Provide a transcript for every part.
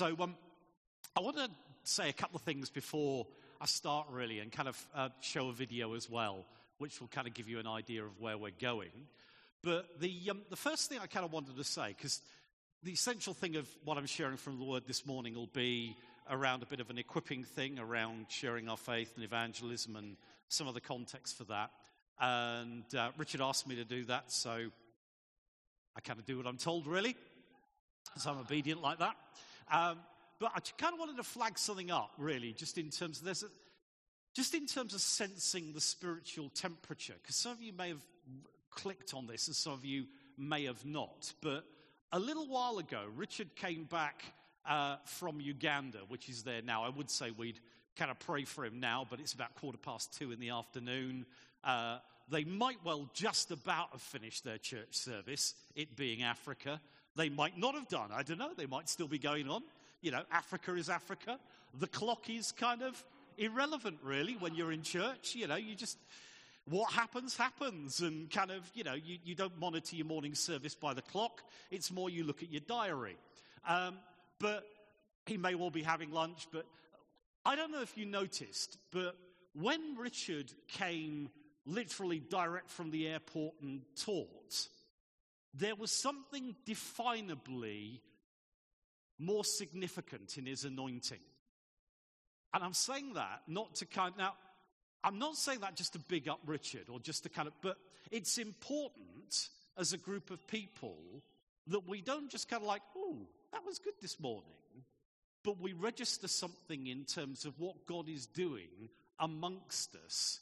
So um, I want to say a couple of things before I start, really, and kind of uh, show a video as well, which will kind of give you an idea of where we're going. But the, um, the first thing I kind of wanted to say, because the essential thing of what I'm sharing from the Word this morning will be around a bit of an equipping thing around sharing our faith and evangelism and some of the context for that. And uh, Richard asked me to do that, so I kind of do what I'm told, really. So I'm obedient like that. Um, but I kind of wanted to flag something up, really, just in terms of this, just in terms of sensing the spiritual temperature, because some of you may have clicked on this, and some of you may have not. But a little while ago, Richard came back uh, from Uganda, which is there now. I would say we'd kind of pray for him now, but it's about quarter past two in the afternoon. Uh, they might well just about have finished their church service, it being Africa. They might not have done. I don't know. They might still be going on. You know, Africa is Africa. The clock is kind of irrelevant, really, when you're in church. You know, you just, what happens, happens. And kind of, you know, you, you don't monitor your morning service by the clock. It's more you look at your diary. Um, but he may well be having lunch. But I don't know if you noticed, but when Richard came literally direct from the airport and taught, there was something definably more significant in his anointing. And I'm saying that not to kind of, now, I'm not saying that just to big up Richard or just to kind of, but it's important as a group of people that we don't just kind of like, oh, that was good this morning, but we register something in terms of what God is doing amongst us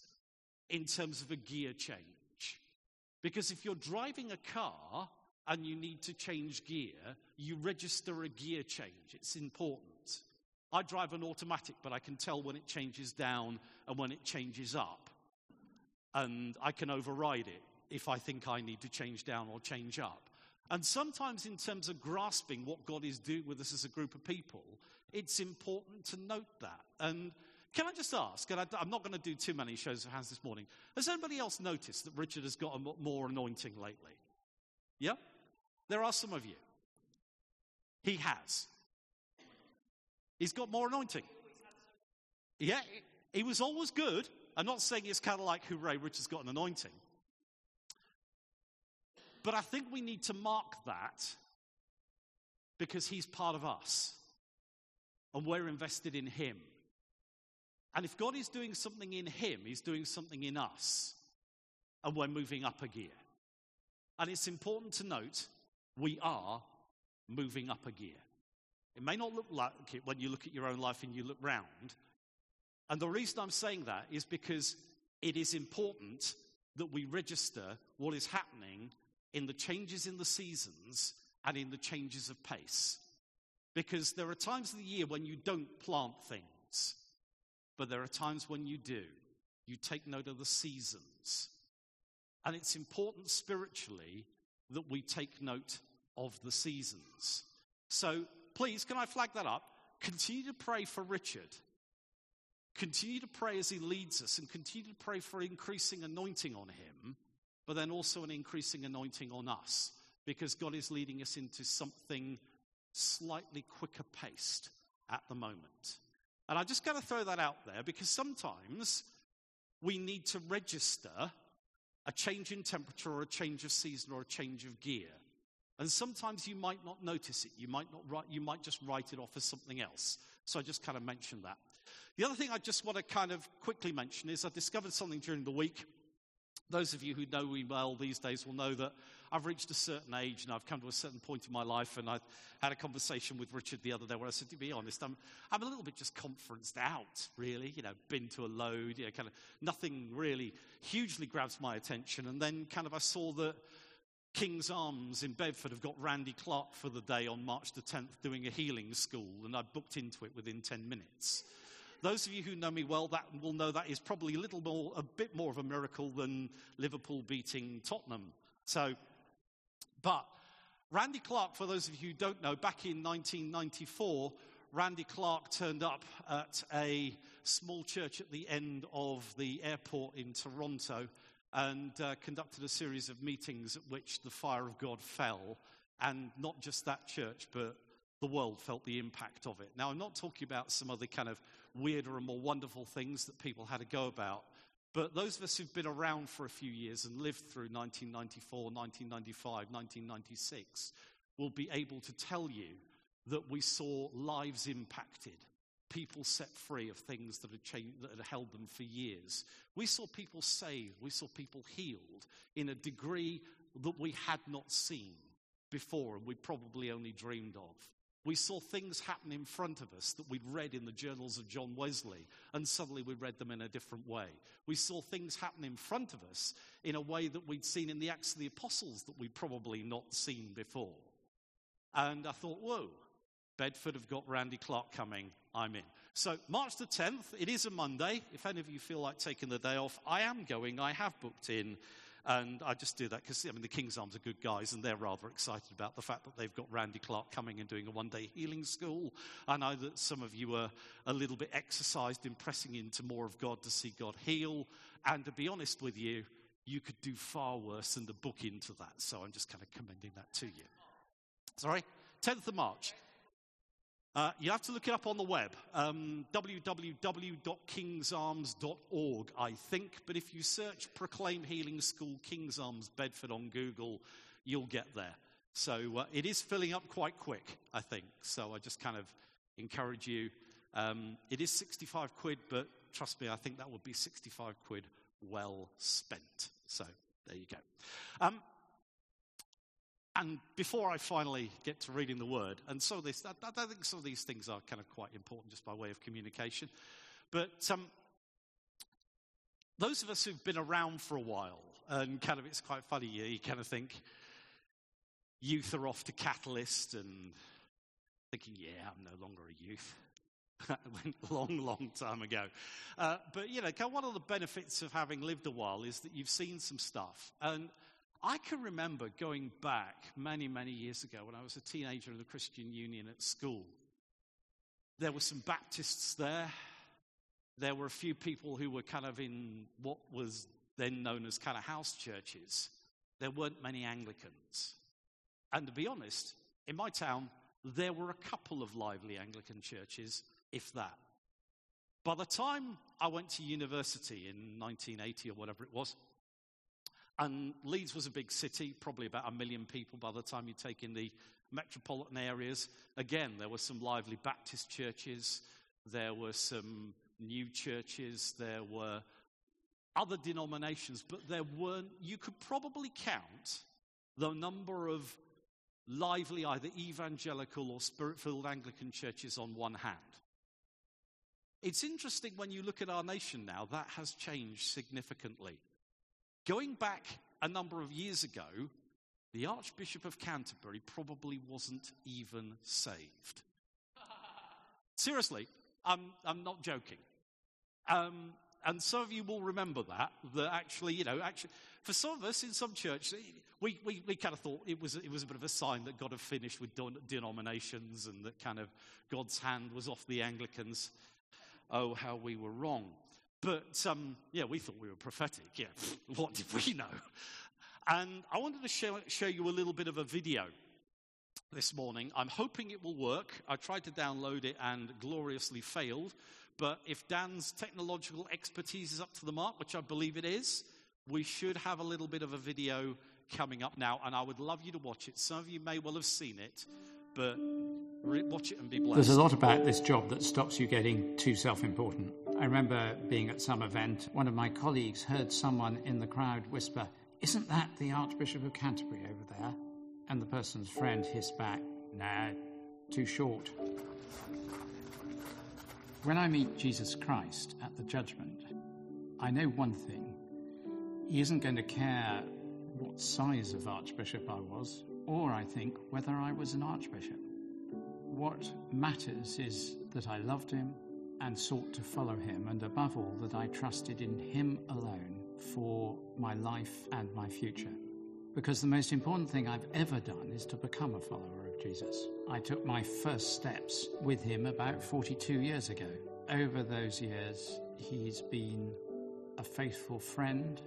in terms of a gear change. Because if you're driving a car and you need to change gear, you register a gear change. It's important. I drive an automatic, but I can tell when it changes down and when it changes up. And I can override it if I think I need to change down or change up. And sometimes, in terms of grasping what God is doing with us as a group of people, it's important to note that. And can I just ask, and I, am not going to do too many shows of hands this morning, has anybody else noticed that Richard has got more anointing lately? Yeah? There are some of you. He has. He's got more anointing. Yeah, he was always good. I'm not saying it's kind of like, hooray, Richard's got an anointing. But I think we need to mark that because he's part of us and we're invested in him. And if God is doing something in him, he's doing something in us. And we're moving up a gear. And it's important to note we are moving up a gear. It may not look like it when you look at your own life and you look round. And the reason I'm saying that is because it is important that we register what is happening in the changes in the seasons and in the changes of pace. Because there are times of the year when you don't plant things, but there are times when you do. You take note of the seasons. And it's important spiritually that we take note of the seasons. So please, can I flag that up? Continue to pray for Richard. Continue to pray as he leads us and continue to pray for increasing anointing on him but then also an increasing anointing on us because God is leading us into something slightly quicker paced at the moment. And I'm just got to throw that out there because sometimes we need to register a change in temperature or a change of season or a change of gear. And sometimes you might not notice it. You might not write, you might just write it off as something else. So I just kind of mentioned that. The other thing I just want to kind of quickly mention is I discovered something during the week those of you who know me well these days will know that I've reached a certain age and I've come to a certain point in my life. And I had a conversation with Richard the other day where I said, to be honest, I'm, I'm a little bit just conferenced out, really. You know, been to a load, you know, kind of nothing really hugely grabs my attention. And then kind of I saw that King's Arms in Bedford have got Randy Clark for the day on March the 10th doing a healing school. And I booked into it within 10 minutes. Those of you who know me well that will know that is probably a little more, a bit more of a miracle than Liverpool beating Tottenham. So, but Randy Clark, for those of you who don't know, back in 1994, Randy Clark turned up at a small church at the end of the airport in Toronto and uh, conducted a series of meetings at which the fire of God fell. And not just that church, but the world felt the impact of it. Now, I'm not talking about some other kind of weirder and more wonderful things that people had to go about, but those of us who've been around for a few years and lived through 1994, 1995, 1996 will be able to tell you that we saw lives impacted, people set free of things that had, changed, that had held them for years. We saw people saved, we saw people healed in a degree that we had not seen before and we probably only dreamed of. We saw things happen in front of us that we'd read in the journals of John Wesley, and suddenly we read them in a different way. We saw things happen in front of us in a way that we'd seen in the Acts of the Apostles that we'd probably not seen before. And I thought, whoa, Bedford have got Randy Clark coming. I'm in. So, March the 10th, it is a Monday. If any of you feel like taking the day off, I am going. I have booked in. And I just do that because, I mean, the King's Arms are good guys and they're rather excited about the fact that they've got Randy Clark coming and doing a one day healing school. I know that some of you are a little bit exercised in pressing into more of God to see God heal. And to be honest with you, you could do far worse than to book into that. So I'm just kind of commending that to you. Sorry? 10th of March. Uh, you have to look it up on the web, um, www.kingsarms.org, I think. But if you search Proclaim Healing School King's Arms Bedford on Google, you'll get there. So uh, it is filling up quite quick, I think. So I just kind of encourage you. Um, it is 65 quid, but trust me, I think that would be 65 quid well spent. So there you go. Um, and before I finally get to reading the word, and so this, I, I think some of these things are kind of quite important just by way of communication. But um, those of us who've been around for a while, and kind of it's quite funny, you, you kind of think youth are off to Catalyst and thinking, yeah, I'm no longer a youth. that went a long, long time ago. Uh, but, you know, one of the benefits of having lived a while is that you've seen some stuff. And I can remember going back many, many years ago when I was a teenager in the Christian Union at school. There were some Baptists there. There were a few people who were kind of in what was then known as kind of house churches. There weren't many Anglicans. And to be honest, in my town, there were a couple of lively Anglican churches, if that. By the time I went to university in 1980 or whatever it was, and Leeds was a big city, probably about a million people by the time you take in the metropolitan areas. Again, there were some lively Baptist churches, there were some new churches, there were other denominations, but there weren't, you could probably count the number of lively, either evangelical or spirit filled Anglican churches on one hand. It's interesting when you look at our nation now, that has changed significantly. Going back a number of years ago, the Archbishop of Canterbury probably wasn't even saved. Seriously, I'm, I'm not joking. Um, and some of you will remember that, that actually, you know, actually, for some of us in some church, we, we, we kind of thought it was, it was a bit of a sign that God had finished with denominations and that kind of God's hand was off the Anglicans. Oh, how we were wrong. But um, yeah, we thought we were prophetic. Yeah, what did we know? And I wanted to show, show you a little bit of a video this morning. I'm hoping it will work. I tried to download it and gloriously failed. But if Dan's technological expertise is up to the mark, which I believe it is, we should have a little bit of a video coming up now. And I would love you to watch it. Some of you may well have seen it, but watch it and be blessed. There's a lot about this job that stops you getting too self important. I remember being at some event, one of my colleagues heard someone in the crowd whisper, Isn't that the Archbishop of Canterbury over there? And the person's friend hissed back, Nah, too short. When I meet Jesus Christ at the judgment, I know one thing. He isn't going to care what size of archbishop I was, or I think whether I was an archbishop. What matters is that I loved him, and sought to follow him, and above all, that I trusted in him alone for my life and my future. Because the most important thing I've ever done is to become a follower of Jesus. I took my first steps with him about 42 years ago. Over those years, he's been a faithful friend,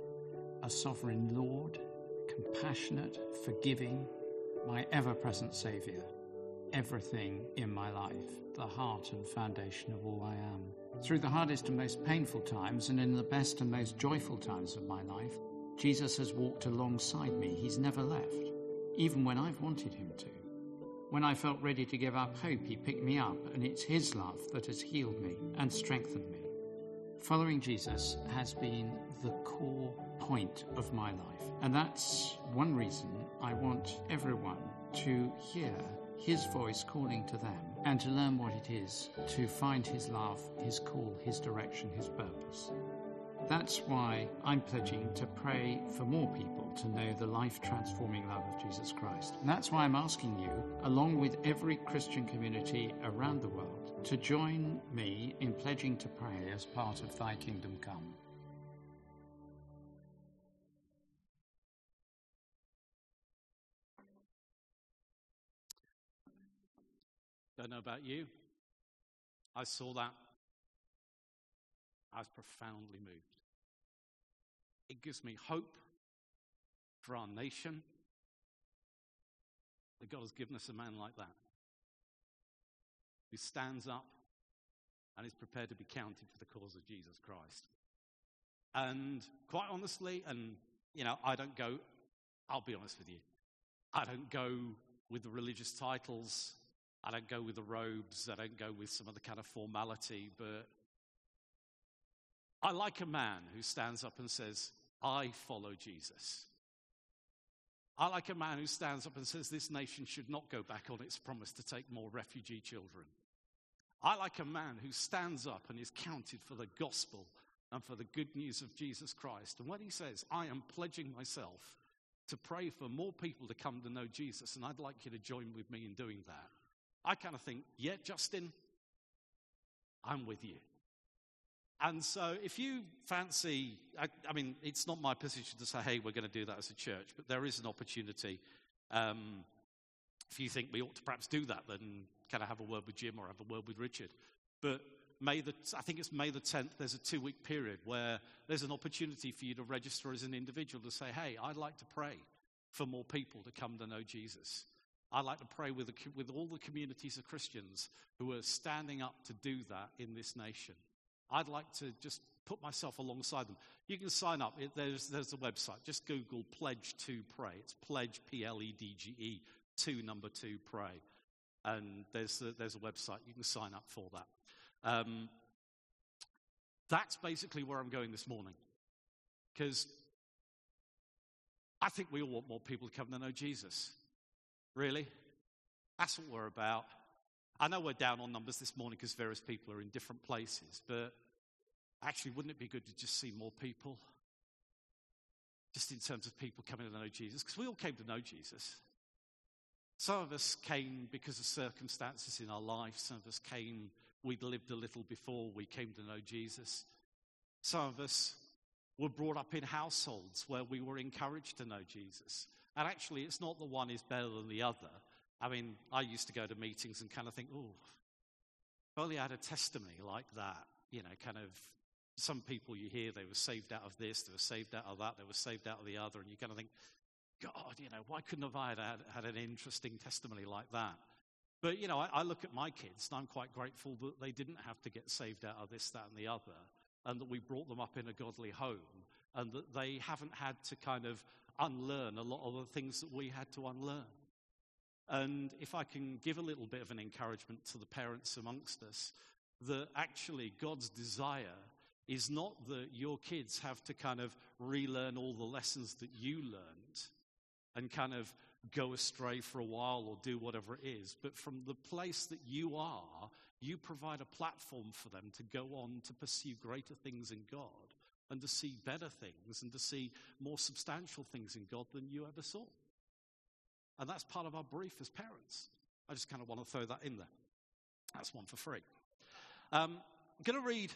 a sovereign Lord, compassionate, forgiving, my ever present Saviour. Everything in my life, the heart and foundation of all I am. Through the hardest and most painful times, and in the best and most joyful times of my life, Jesus has walked alongside me. He's never left, even when I've wanted him to. When I felt ready to give up hope, he picked me up, and it's his love that has healed me and strengthened me. Following Jesus has been the core point of my life, and that's one reason I want everyone to hear his voice calling to them and to learn what it is to find his love, his call, his direction, his purpose. That's why I'm pledging to pray for more people to know the life transforming love of Jesus Christ. And that's why I'm asking you, along with every Christian community around the world, to join me in pledging to pray as part of Thy Kingdom Come. Don't know about you. I saw that. I was profoundly moved. It gives me hope for our nation that God has given us a man like that who stands up and is prepared to be counted for the cause of Jesus Christ. And quite honestly, and you know, I don't go, I'll be honest with you, I don't go with the religious titles I don't go with the robes. I don't go with some of the kind of formality, but I like a man who stands up and says, I follow Jesus. I like a man who stands up and says, This nation should not go back on its promise to take more refugee children. I like a man who stands up and is counted for the gospel and for the good news of Jesus Christ. And when he says, I am pledging myself to pray for more people to come to know Jesus, and I'd like you to join with me in doing that. I kind of think, yeah, Justin, I'm with you. And so if you fancy, I, I, mean, it's not my position to say, hey, we're going to do that as a church, but there is an opportunity. Um, if you think we ought to perhaps do that, then kind of have a word with Jim or have a word with Richard. But May the, I think it's May the 10th, there's a two week period where there's an opportunity for you to register as an individual to say, hey, I'd like to pray for more people to come to know Jesus. I'd like to pray with, the, with all the communities of Christians who are standing up to do that in this nation. I'd like to just put myself alongside them. You can sign up. It, there's, there's a website. Just Google Pledge to Pray. It's Pledge, P L E D G E, two number two, pray. And there's a, there's a website. You can sign up for that. Um, that's basically where I'm going this morning. Because I think we all want more people to come to know Jesus. Really? That's what we're about. I know we're down on numbers this morning because various people are in different places, but actually, wouldn't it be good to just see more people? Just in terms of people coming to know Jesus, because we all came to know Jesus. Some of us came because of circumstances in our life. Some of us came, we'd lived a little before we came to know Jesus. Some of us were brought up in households where we were encouraged to know Jesus. And actually, it's not the one is better than the other. I mean, I used to go to meetings and kind of think, oh, if only I had a testimony like that. You know, kind of some people you hear they were saved out of this, they were saved out of that, they were saved out of the other, and you kind of think, God, you know, why couldn't have I had, had an interesting testimony like that? But, you know, I, I, look at my kids and I'm quite grateful that they didn't have to get saved out of this, that, and the other, and that we brought them up in a godly home, and that they haven't had to kind of unlearn a lot of the things that we had to unlearn. And if I can give a little bit of an encouragement to the parents amongst us, that actually God's desire is not that your kids have to kind of relearn all the lessons that you learned and kind of go astray for a while or do whatever it is, but from the place that you are, you provide a platform for them to go on to pursue greater things in God and to see better things and to see more substantial things in God than you ever saw. And that's part of our brief as parents. I just kind of want to throw that in there. That's one for free. Um, I'm going to read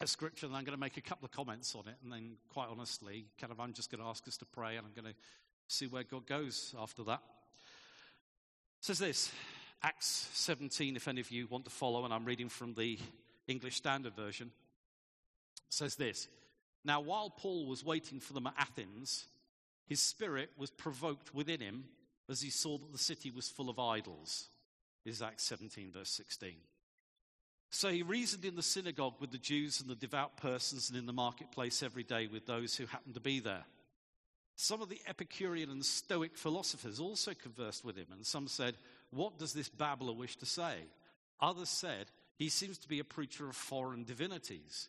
a scripture and I'm going to make a couple of comments on it. And then, quite honestly, kind of, I'm just going to ask us to pray and I'm going to see where God goes after that. It says this Acts 17, if any of you want to follow, and I'm reading from the English Standard Version says this Now, while Paul was waiting for them at Athens, his spirit was provoked within him as he saw that the city was full of idols. Is Acts 17, verse 16. So he reasoned in the synagogue with the Jews and the devout persons, and in the marketplace every day with those who happened to be there. Some of the Epicurean and Stoic philosophers also conversed with him, and some said, What does this babbler wish to say? Others said, He seems to be a preacher of foreign divinities,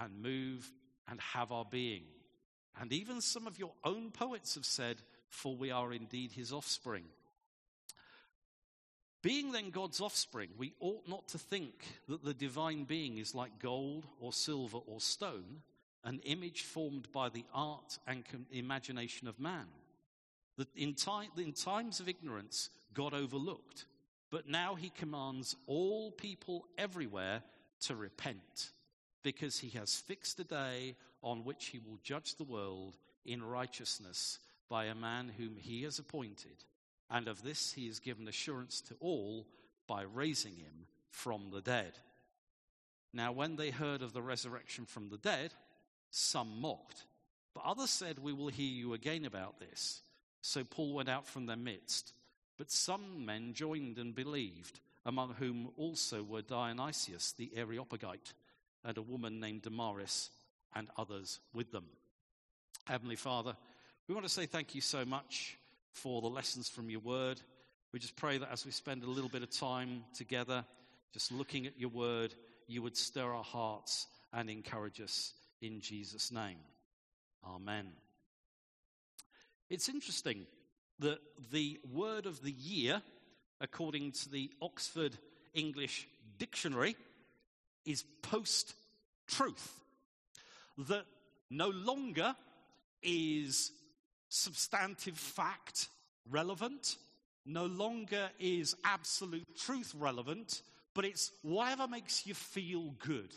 and move and have our being. And even some of your own poets have said, For we are indeed his offspring. Being then God's offspring, we ought not to think that the divine being is like gold or silver or stone, an image formed by the art and imagination of man. That in, in times of ignorance, God overlooked, but now he commands all people everywhere to repent, because he has fixed a day on which he will judge the world in righteousness by a man whom he has appointed and of this he has given assurance to all by raising him from the dead. Now, when they heard of the resurrection from the dead, some mocked, but others said, We will hear you again about this. So Paul went out from their midst. But some men joined and believed, among whom also were Dionysius the Areopagite, and a woman named Damaris, and others with them. Heavenly Father, we want to say thank you so much for the lessons from your word. We just pray that as we spend a little bit of time together, just looking at your word, you would stir our hearts and encourage us in Jesus' name. Amen. It's interesting that the word of the year, according to the Oxford English Dictionary, is post truth. That no longer is substantive fact relevant, no longer is absolute truth relevant, but it's whatever makes you feel good.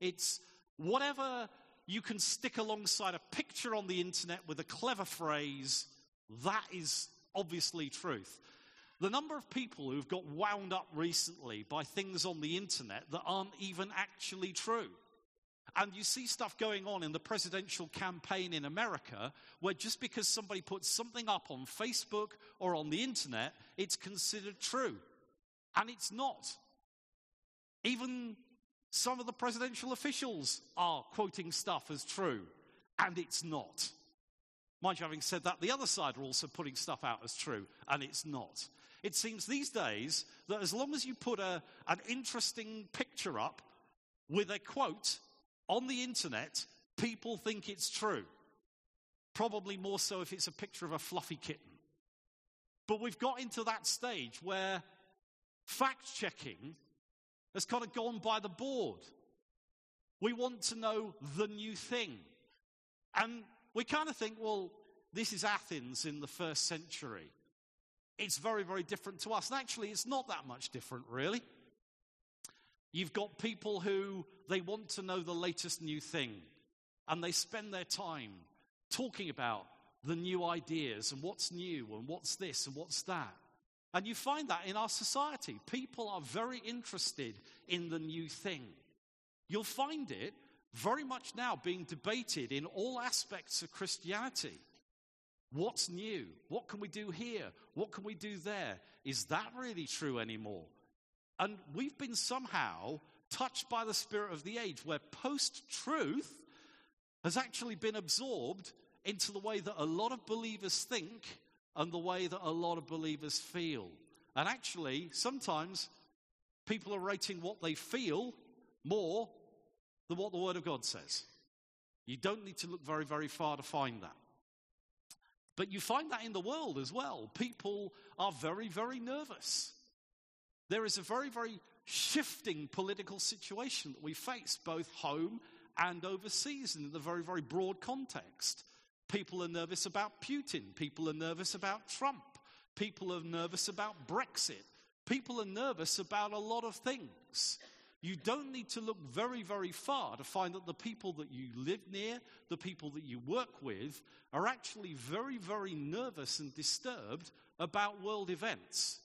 It's whatever you can stick alongside a picture on the internet with a clever phrase, that is obviously truth. The number of people who've got wound up recently by things on the internet that aren't even actually true. And you see stuff going on in the presidential campaign in America where just because somebody puts something up on Facebook or on the internet, it's considered true. And it's not. Even some of the presidential officials are quoting stuff as true, and it's not. Mind you, having said that, the other side are also putting stuff out as true, and it's not. It seems these days that as long as you put a, an interesting picture up with a quote, on the internet, people think it's true. Probably more so if it's a picture of a fluffy kitten. But we've got into that stage where fact checking has kind of gone by the board. We want to know the new thing. And we kind of think, well, this is Athens in the first century. It's very, very different to us. And actually, it's not that much different, really. You've got people who they want to know the latest new thing, and they spend their time talking about the new ideas and what's new and what's this and what's that. And you find that in our society. People are very interested in the new thing. You'll find it very much now being debated in all aspects of Christianity. What's new? What can we do here? What can we do there? Is that really true anymore? And we've been somehow touched by the spirit of the age where post truth has actually been absorbed into the way that a lot of believers think and the way that a lot of believers feel. And actually, sometimes people are rating what they feel more than what the Word of God says. You don't need to look very, very far to find that. But you find that in the world as well. People are very, very nervous. There is a very, very shifting political situation that we face, both home and overseas, in the very, very broad context. People are nervous about Putin. People are nervous about Trump. People are nervous about Brexit. People are nervous about a lot of things. You don't need to look very, very far to find that the people that you live near, the people that you work with, are actually very, very nervous and disturbed about world events.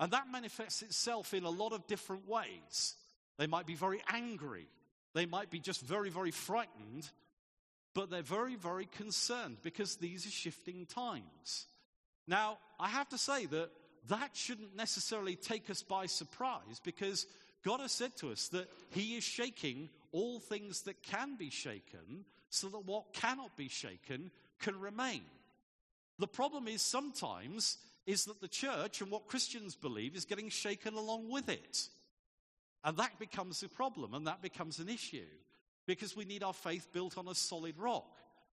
And that manifests itself in a lot of different ways. They might be very angry. They might be just very, very frightened but they're very, very concerned because these are shifting times. Now, I have to say that that shouldn't necessarily take us by surprise because God has said to us that He is shaking all things that can be shaken so that what cannot be shaken can remain. The problem is sometimes is that the church and what Christians believe is getting shaken along with it. And that becomes a problem and that becomes an issue because we need our faith built on a solid rock.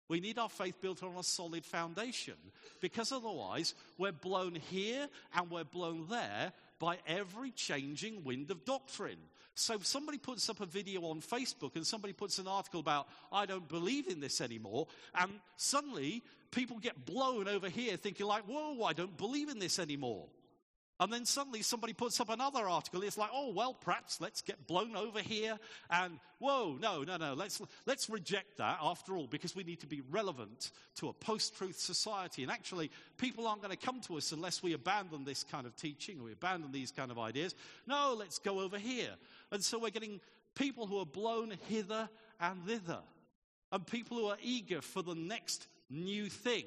We need our faith built on a solid foundation because otherwise we're blown here and we're blown there by every changing wind of doctrine. So if somebody puts up a video on Facebook and somebody puts an article about, I don't believe in this anymore, and suddenly people get blown over here thinking like, whoa, I don't believe in this anymore. And then suddenly somebody puts up another article. It's like, oh, well, perhaps let's get blown over here. And whoa, no, no, no. Let's, let's reject that after all because we need to be relevant to a post truth society. And actually, people aren't going to come to us unless we abandon this kind of teaching or we abandon these kind of ideas. No, let's go over here. And so we're getting people who are blown hither and thither and people who are eager for the next new thing.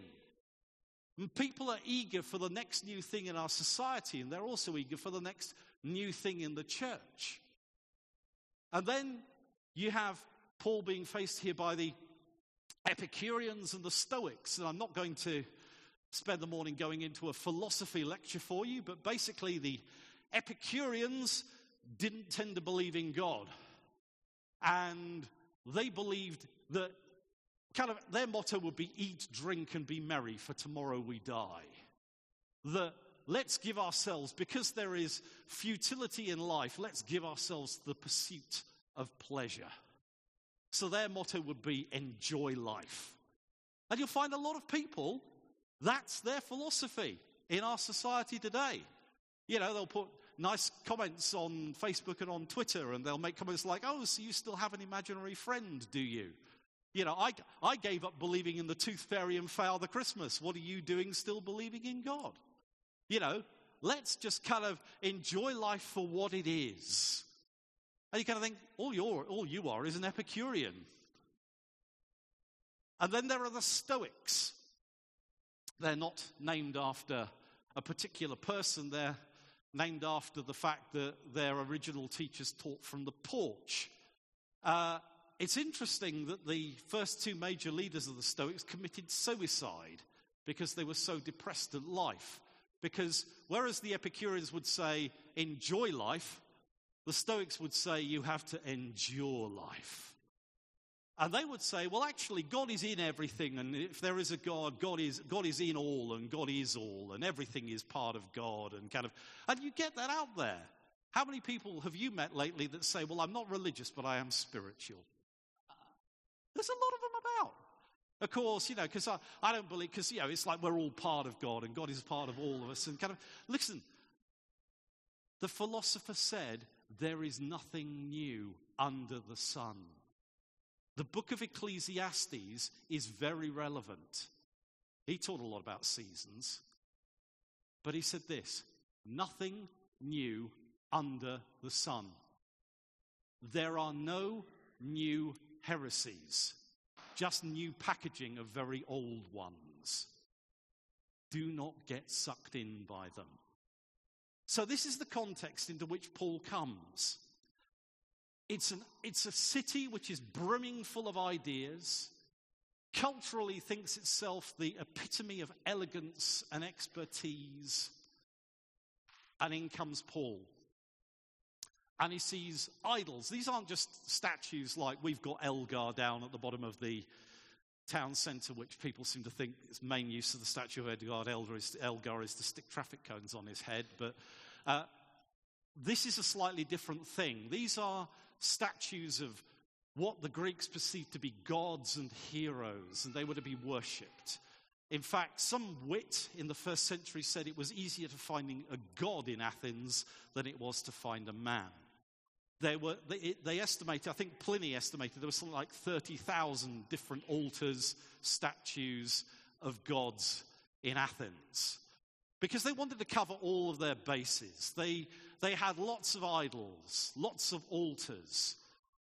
People are eager for the next new thing in our society, and they're also eager for the next new thing in the church. And then you have Paul being faced here by the Epicureans and the Stoics. And I'm not going to spend the morning going into a philosophy lecture for you, but basically, the Epicureans didn't tend to believe in God. And they believed that kind of their motto would be eat, drink, and be merry, for tomorrow we die. That let's give ourselves, because there is futility in life, let's give ourselves the pursuit of pleasure. So their motto would be enjoy life. And you'll find a lot of people, that's their philosophy in our society today. You know, they'll put nice comments on Facebook and on Twitter, and they'll make comments like, oh, so you still have an imaginary friend, do you? You know, I, I gave up believing in the tooth fairy and Father Christmas. What are you doing still believing in God? You know, let's just kind of enjoy life for what it is. And you kind of think, all, you're, all you are is an Epicurean. And then there are the Stoics. They're not named after a particular person, they're named after the fact that their original teachers taught from the porch. Uh, it's interesting that the first two major leaders of the Stoics committed suicide because they were so depressed at life. Because whereas the Epicureans would say, enjoy life, the Stoics would say, you have to endure life. And they would say, well, actually, God is in everything, and if there is a God, God is, God is in all, and God is all, and everything is part of God, and kind of, and you get that out there. How many people have you met lately that say, well, I'm not religious, but I am spiritual? There's a lot of them about. Of course, you know, because I, I don't believe, because, you know, it's like we're all part of God and God is part of all of us. And kind of, listen, the philosopher said, there is nothing new under the sun. The book of Ecclesiastes is very relevant. He taught a lot about seasons. But he said this nothing new under the sun. There are no new heresies, just new packaging of very old ones. Do not get sucked in by them. So, this is the context into which Paul comes. It's, an, it's a city which is brimming full of ideas, culturally thinks itself the epitome of elegance and expertise. And in comes Paul. And he sees idols. These aren't just statues like we've got Elgar down at the bottom of the town centre, which people seem to think its main use of the statue of Edgar Elgar is, Elgar is to stick traffic cones on his head. But uh, this is a slightly different thing. These are statues of what the Greeks perceived to be gods and heroes, and they were to be worshipped. In fact, some wit in the first century said it was easier to find a god in Athens than it was to find a man. They, were, they, they estimated, I think Pliny estimated, there were something like 30,000 different altars, statues of gods in Athens. Because they wanted to cover all of their bases. They, they had lots of idols, lots of altars.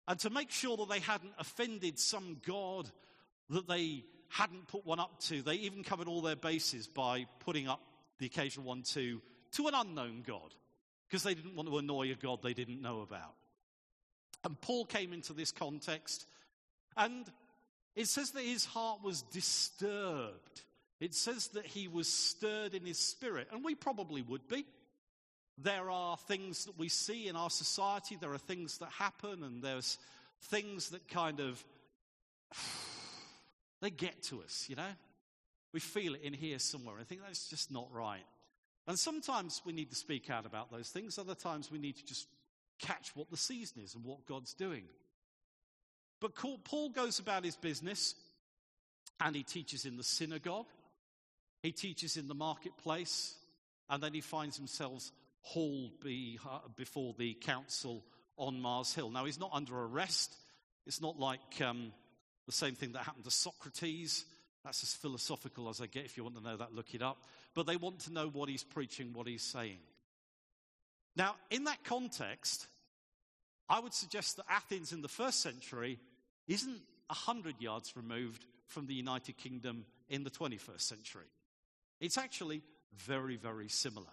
And to make sure that they hadn't offended some god that they hadn't put one up to, they even covered all their bases by putting up the occasional one to, to an unknown god, because they didn't want to annoy a god they didn't know about. And Paul came into this context, and it says that his heart was disturbed. It says that he was stirred in his spirit, and we probably would be. There are things that we see in our society, there are things that happen, and there's things that kind of they get to us, you know? We feel it in here somewhere. I think that's just not right. And sometimes we need to speak out about those things, other times we need to just catch what the season is and what God's doing. But Paul goes about his business and he teaches in the synagogue, he teaches in the marketplace, and then he finds himself hauled uh, before the council on Mars Hill. Now, he's not under arrest. It's not like um, the same thing that happened to Socrates. That's as philosophical as I get. If you want to know that, look it up. But they want to know what he's preaching, what he's saying. Now, in that context, I would suggest that Athens in the first century isn't 100 yards removed from the United Kingdom in the 21st century. It's actually very, very similar.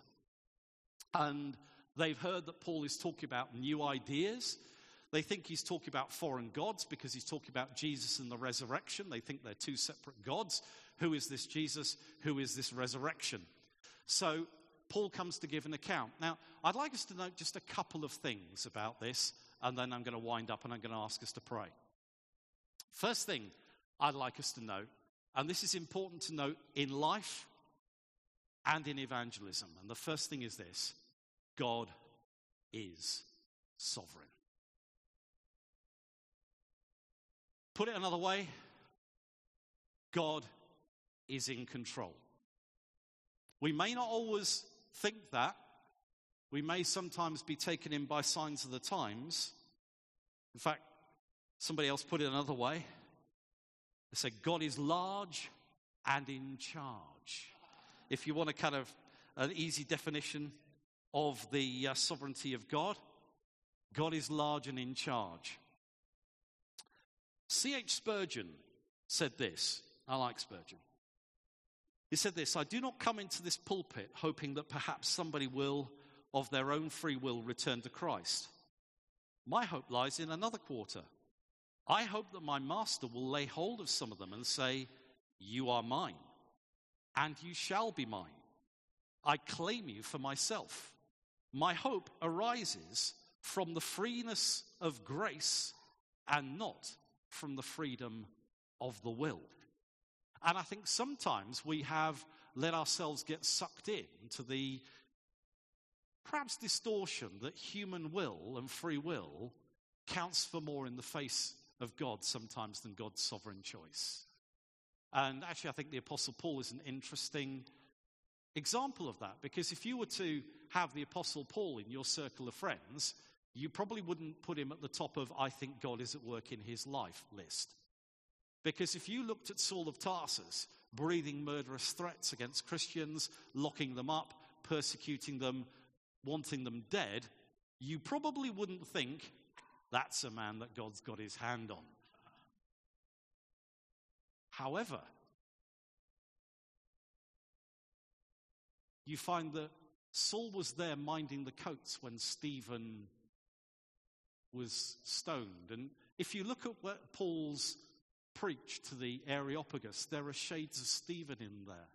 And they've heard that Paul is talking about new ideas. They think he's talking about foreign gods because he's talking about Jesus and the resurrection. They think they're two separate gods. Who is this Jesus? Who is this resurrection? So Paul comes to give an account. Now, I'd like us to note just a couple of things about this, and then I'm going to wind up and I'm going to ask us to pray. First thing I'd like us to note, and this is important to note in life and in evangelism, and the first thing is this God is sovereign. Put it another way God is in control. We may not always think that. We may sometimes be taken in by signs of the times. In fact, somebody else put it another way. They said, God is large and in charge. If you want a kind of an easy definition of the uh, sovereignty of God, God is large and in charge. C.H. Spurgeon said this. I like Spurgeon. He said this I do not come into this pulpit hoping that perhaps somebody will, of their own free will, return to Christ. My hope lies in another quarter. I hope that my master will lay hold of some of them and say, You are mine, and you shall be mine. I claim you for myself. My hope arises from the freeness of grace and not from the freedom of the will. And I think sometimes we have let ourselves get sucked in to the perhaps distortion that human will and free will counts for more in the face of God sometimes than God's sovereign choice. And actually, I think the Apostle Paul is an interesting example of that because if you were to have the Apostle Paul in your circle of friends, you probably wouldn't put him at the top of, I think God is at work in his life list. Because if you looked at Saul of Tarsus, breathing murderous threats against Christians, locking them up, persecuting them, wanting them dead, you probably wouldn't think that's a man that God's got his hand on. However, you find that Saul was there minding the coats when Stephen was stoned. And if you look at what Paul's preached to the Areopagus, there are shades of Stephen in there.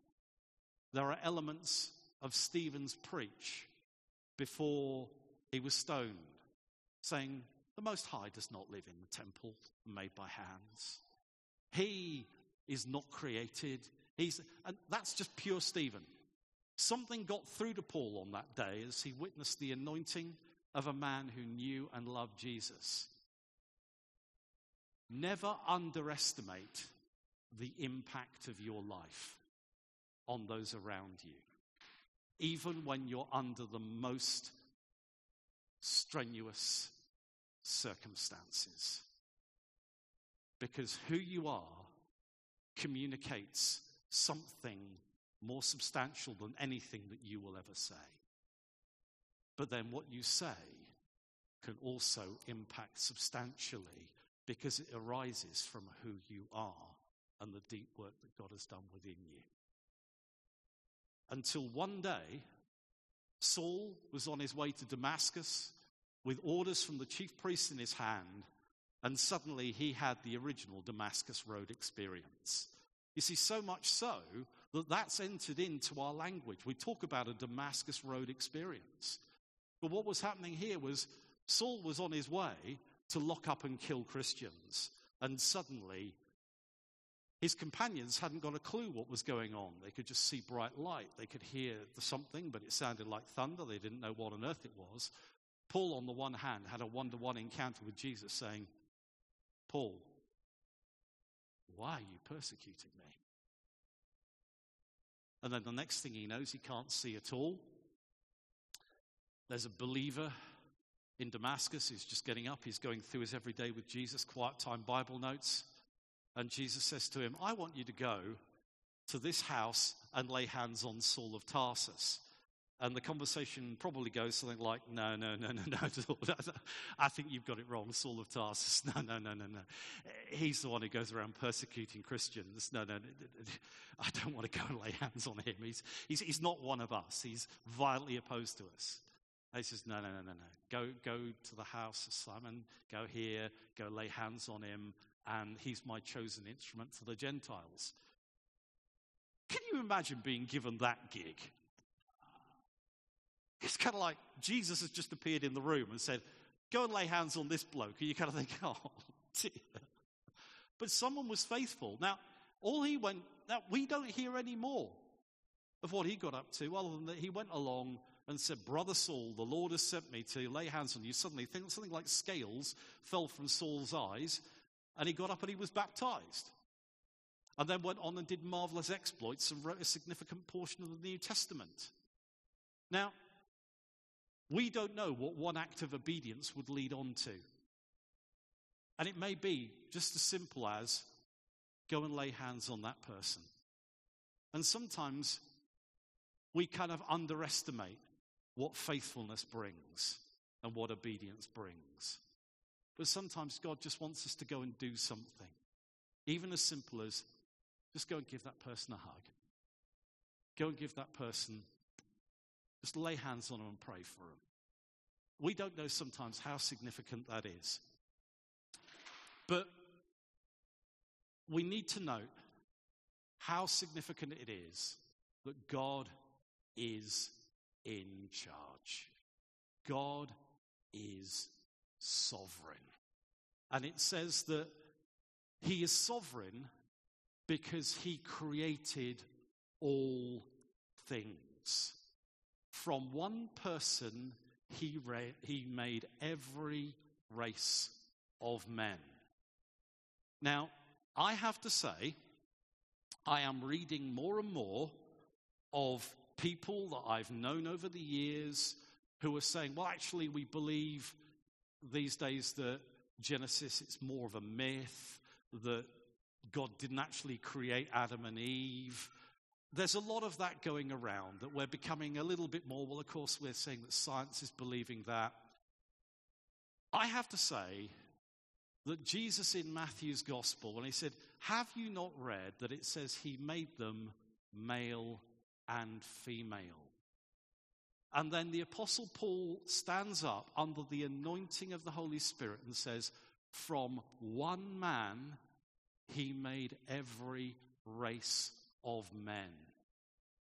There are elements of Stephen's preach before he was stoned, saying, The Most High does not live in the temple made by hands. He is not created. He's, and that's just pure Stephen. Something got through to Paul on that day as he witnessed the anointing of a man who knew and loved Jesus. Never underestimate the impact of your life on those around you, even when you're under the most strenuous circumstances. Because who you are communicates something more substantial than anything that you will ever say. But then what you say can also impact substantially because it arises from who you are and the deep work that God has done within you. Until one day, Saul was on his way to Damascus with orders from the chief priest in his hand, and suddenly he had the original Damascus Road experience. You see, so much so that that's entered into our language. We talk about a Damascus Road experience. But what was happening here was Saul was on his way to lock up and kill Christians, and suddenly his companions hadn't got a clue what was going on. They could just see bright light. They could hear something, but it sounded like thunder. They didn't know what on earth it was. Paul, on the one hand, had a one to one encounter with Jesus saying, Paul, why are you persecuting me? And then the next thing he knows, he can't see at all. There's a believer in Damascus who's just getting up. He's going through his everyday with Jesus, quiet time Bible notes. And Jesus says to him, I want you to go to this house and lay hands on Saul of Tarsus. And the conversation probably goes something like, No, no, no, no, no. I think you've got it wrong, Saul of Tarsus. No, no, no, no, no. He's the one who goes around persecuting Christians. No, no, no. I don't want to go and lay hands on him. He's, he's, he's not one of us, he's violently opposed to us. And he says, No, no, no, no, no. Go, go to the house of Simon, go here, go lay hands on him, and he's my chosen instrument for the Gentiles. Can you imagine being given that gig? It's kind of like Jesus has just appeared in the room and said, Go and lay hands on this bloke. And you kind of think, Oh, dear. But someone was faithful. Now, all he went, now we don't hear any more of what he got up to, other than that he went along and said, Brother Saul, the Lord has sent me to lay hands on you. Suddenly, something like scales fell from Saul's eyes, and he got up and he was baptized. And then went on and did marvelous exploits and wrote a significant portion of the New Testament. Now, we don't know what one act of obedience would lead on to. And it may be just as simple as go and lay hands on that person. And sometimes we kind of underestimate what faithfulness brings and what obedience brings. But sometimes God just wants us to go and do something, even as simple as just go and give that person a hug. Go and give that person, just lay hands on them and pray for them. We don't know sometimes how significant that is. But we need to note how significant it is that God is in charge. God is sovereign. And it says that he is sovereign because he created all things. From one person, he, ra- he made every race of men. Now, I have to say, I am reading more and more of people that I've known over the years who are saying, well, actually, we believe these days that Genesis, it's more of a myth, that God didn't actually create Adam and Eve. There's a lot of that going around that we're becoming a little bit more. Well, of course, we're saying that science is believing that. I have to say that Jesus in Matthew's gospel, when he said, Have you not read that it says he made them male and female? And then the Apostle Paul stands up under the anointing of the Holy Spirit and says, From one man he made every race of men.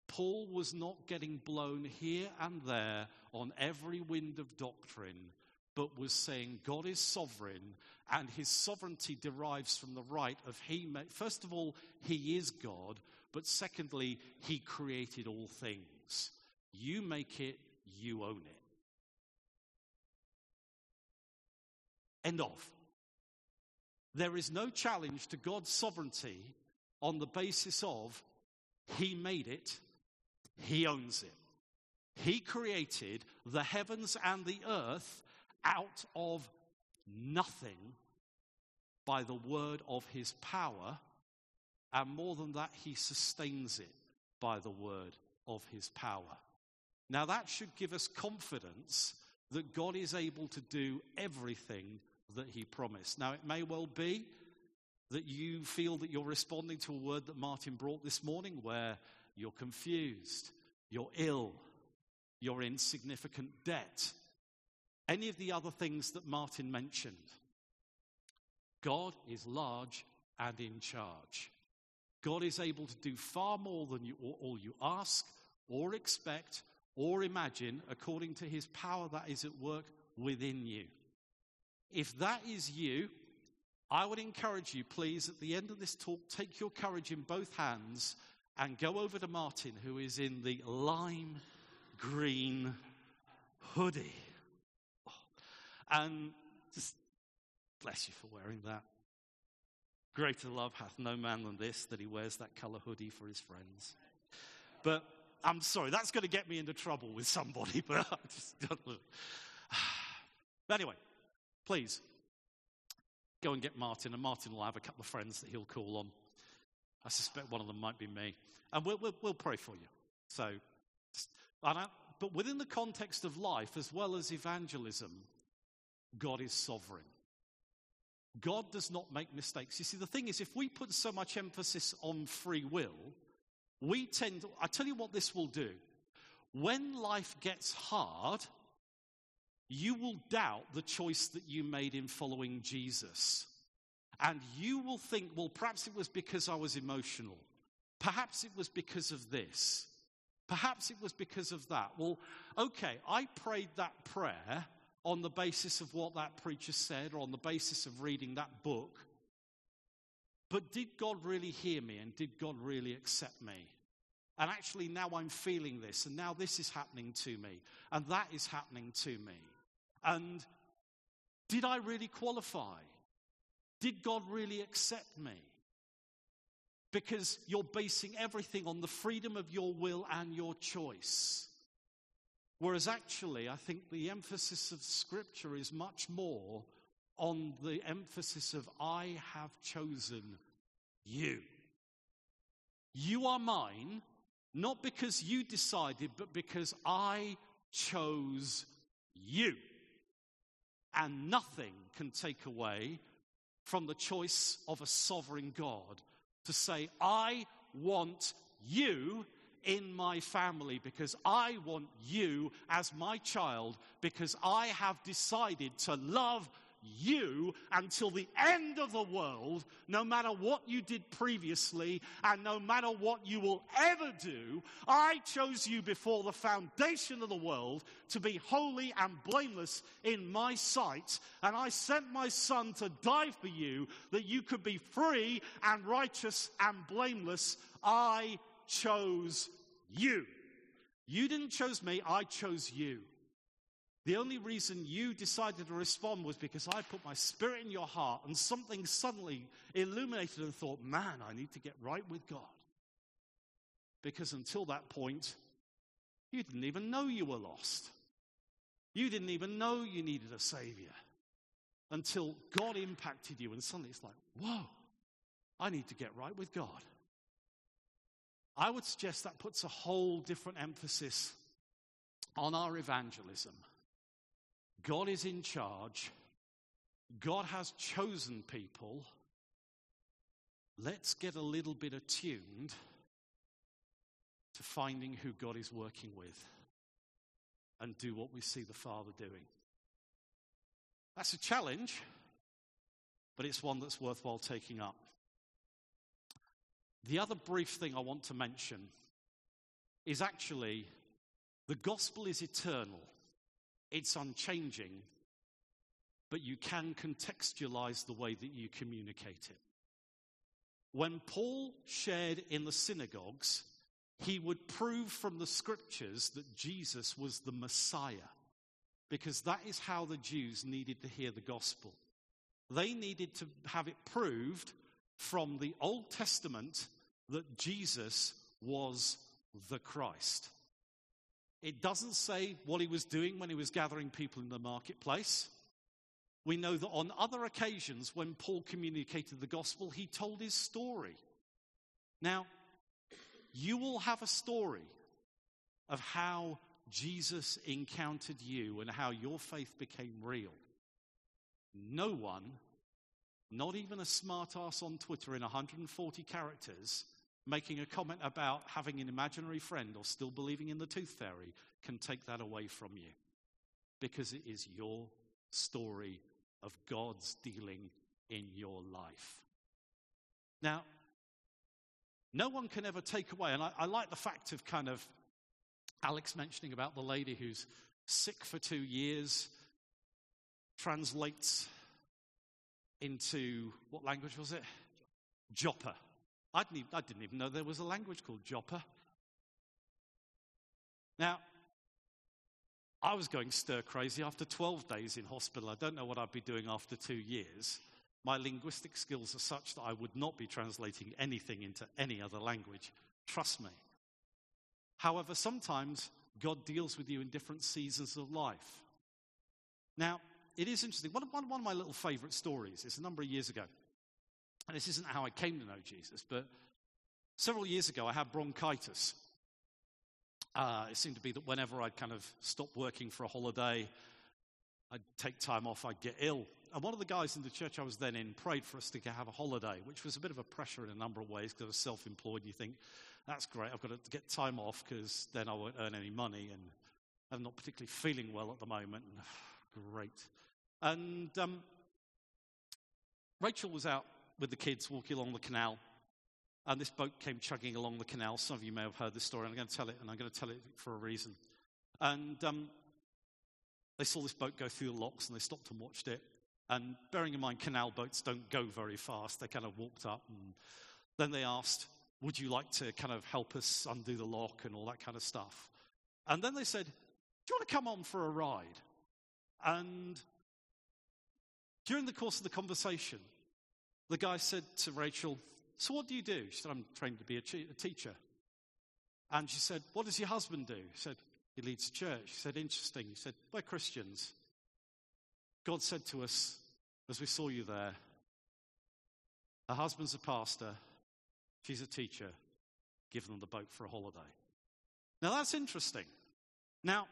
Paul was not getting blown here and there on every wind of doctrine, but was saying God is sovereign and his sovereignty derives from the right of he made, first of all he is God but secondly he created all things. You make it you own it. End of. There is no challenge to God's sovereignty on the basis of he made it he owns it. He created the heavens and the earth out of nothing by the word of his power, and more than that, he sustains it by the word of his power. Now, that should give us confidence that God is able to do everything that he promised. Now, it may well be that you feel that you're responding to a word that Martin brought this morning where you're confused, you're ill, you're in significant debt, any of the other things that Martin mentioned. God is large and in charge. God is able to do far more than you, all you ask or expect or imagine according to his power that is at work within you. If that is you, I would encourage you, please, at the end of this talk, take your courage in both hands and go over to Martin, who is in the lime green hoodie. Oh, and just bless you for wearing that. Greater love hath no man than this, that he wears that color hoodie for his friends. But I'm sorry, that's going to get me into trouble with somebody, but I just don't. But anyway, please go and get Martin, and Martin will have a couple of friends that he'll call on. I suspect one of them might be me. And we'll, we'll, we'll pray for you. So, but within the context of life as well as evangelism, God is sovereign. God does not make mistakes. You see, the thing is, if we put so much emphasis on free will, we tend to, I tell you what this will do. When life gets hard, you will doubt the choice that you made in following Jesus. And you will think, well, perhaps it was because I was emotional. Perhaps it was because of this. Perhaps it was because of that. Well, okay, I prayed that prayer on the basis of what that preacher said or on the basis of reading that book. But did God really hear me and did God really accept me? And actually, now I'm feeling this, and now this is happening to me, and that is happening to me. And did I really qualify? Did God really accept me? Because you're basing everything on the freedom of your will and your choice. Whereas actually, I think the emphasis of Scripture is much more on the emphasis of I have chosen you. You are mine, not because you decided, but because I chose you. And nothing can take away from the choice of a sovereign God to say, I want you in my family because I want you as my child because I have decided to love you until the end of the world, no matter what you did previously and no matter what you will ever do. I chose you before the foundation of the world to be holy and blameless in my sight, and I sent my son to die for you that you could be free and righteous and blameless. I chose you. You didn't choose me, I chose you. The only reason you decided to respond was because I put my spirit in your heart and something suddenly illuminated and thought, man, I need to get right with God. Because until that point, you didn't even know you were lost. You didn't even know you needed a Savior until God impacted you, and suddenly it's like, whoa, I need to get right with God. I would suggest that puts a whole different emphasis on our evangelism. God is in charge. God has chosen people. Let's get a little bit attuned to finding who God is working with and do what we see the Father doing. That's a challenge, but it's one that's worthwhile taking up. The other brief thing I want to mention is actually the gospel is eternal, it's unchanging, but you can contextualize the way that you communicate it. When Paul shared in the synagogues, he would prove from the scriptures that Jesus was the Messiah, because that is how the Jews needed to hear the gospel. They needed to have it proved from the Old Testament that Jesus was the Christ. It doesn't say what he was doing when he was gathering people in the marketplace. We know that on other occasions, when Paul communicated the gospel, he told his story. Now, you will have a story of how Jesus encountered you and how your faith became real. No one, not even a smartass on Twitter in 140 characters, making a comment about having an imaginary friend or still believing in the tooth fairy can take that away from you. Because it is your story of God's dealing in your life. Now, no one can ever take away, and I, I like the fact of kind of Alex mentioning about the lady who's sick for two years, translates into what language was it? Joppa. I didn't, even, I didn't even know there was a language called Joppa. Now, I was going stir crazy after 12 days in hospital. I don't know what I'd be doing after two years. My linguistic skills are such that I would not be translating anything into any other language. Trust me. However, sometimes God deals with you in different seasons of life. Now, it is interesting. One, one, one of my little favorite stories is a number of years ago and this isn't how I came to know Jesus, but several years ago I had bronchitis. Uh, it seemed to be that whenever I'd kind of stop working for a holiday, I'd take time off, I'd get ill. And one of the guys in the church I was then in prayed for us to have a holiday, which was a bit of a pressure in a number of ways because I was self employed you think, that's great, I've got to get time off because then I won't earn any money and I'm not particularly feeling well at the moment. great. And um, Rachel was out with the kids walking along the canal. And this boat came chugging along the canal. Some of you may have heard this story, I'm going to tell it, and I'm going to tell it for a reason. And um, they saw this boat go through the locks, and they stopped and watched it. And bearing in mind, canal boats don't go very fast, they kind of walked up, and then they asked, Would you like to kind of help us undo the lock and all that kind of stuff? And then they said, Do you want to come on for a ride? And during the course of the conversation, the guy said to Rachel, So what do you do? She said, I'm trained to be a, a teacher. And she said, What does your husband do? He said, He leads a church. She said, Interesting. He said, We're Christians. God said to us, as we saw you there, her husband's a pastor, she's a teacher, give them the boat for a holiday. Now that's interesting. Now,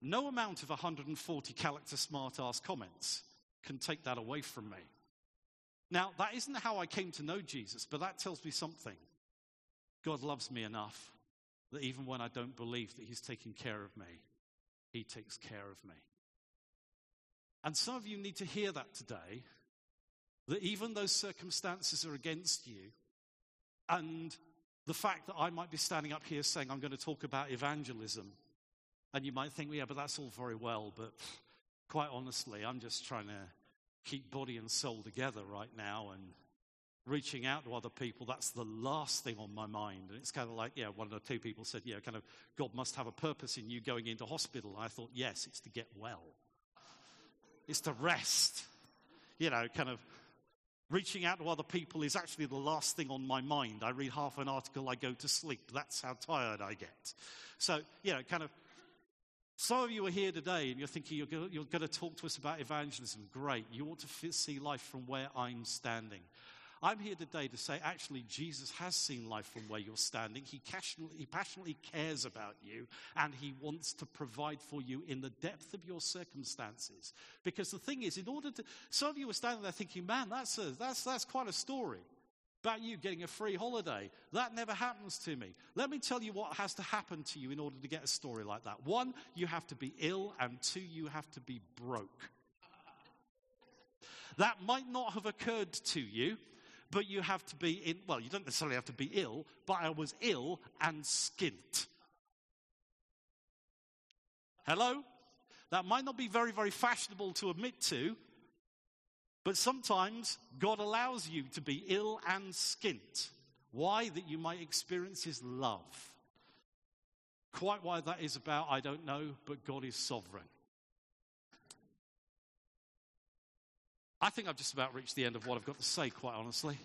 no amount of 140 character smart ass comments can take that away from me. Now, that isn't how I came to know Jesus, but that tells me something. God loves me enough that even when I don't believe that He's taking care of me, He takes care of me. And some of you need to hear that today that even though circumstances are against you, and the fact that I might be standing up here saying I'm going to talk about evangelism, and you might think, yeah, but that's all very well, but quite honestly, I'm just trying to keep body and soul together right now and reaching out to other people, that's the last thing on my mind. And it's kind of like, yeah, one or two people said, yeah, kind of, God must have a purpose in you going into hospital. And I thought, yes, it's to get well, it's to rest. You know, kind of reaching out to other people is actually the last thing on my mind. I read half an article, I go to sleep. That's how tired I get. So, you know, kind of some of you are here today and you're thinking you're going, to, you're going to talk to us about evangelism. Great. You want to see life from where I'm standing. I'm here today to say, actually, Jesus has seen life from where you're standing. He passionately, he passionately cares about you, and He wants to provide for you in the depth of your circumstances. Because the thing is, in order to, some of you are standing there thinking, man, that's, a, that's, that's quite a story about you getting a free holiday. That never happens to me. Let me tell you what has to happen to you in order to get a story like that. One, you have to be ill, and two, you have to be broke. That might not have occurred to you but you have to be in, well, you don't necessarily have to be ill, but I was ill and skint. Hello? That might not be very, very fashionable to admit to, but sometimes God allows you to be ill and skint. Why? That you might experience His love. Quite why that is about, I don't know, but God is sovereign. I think I've just about reached the end of what I've got to say, quite honestly.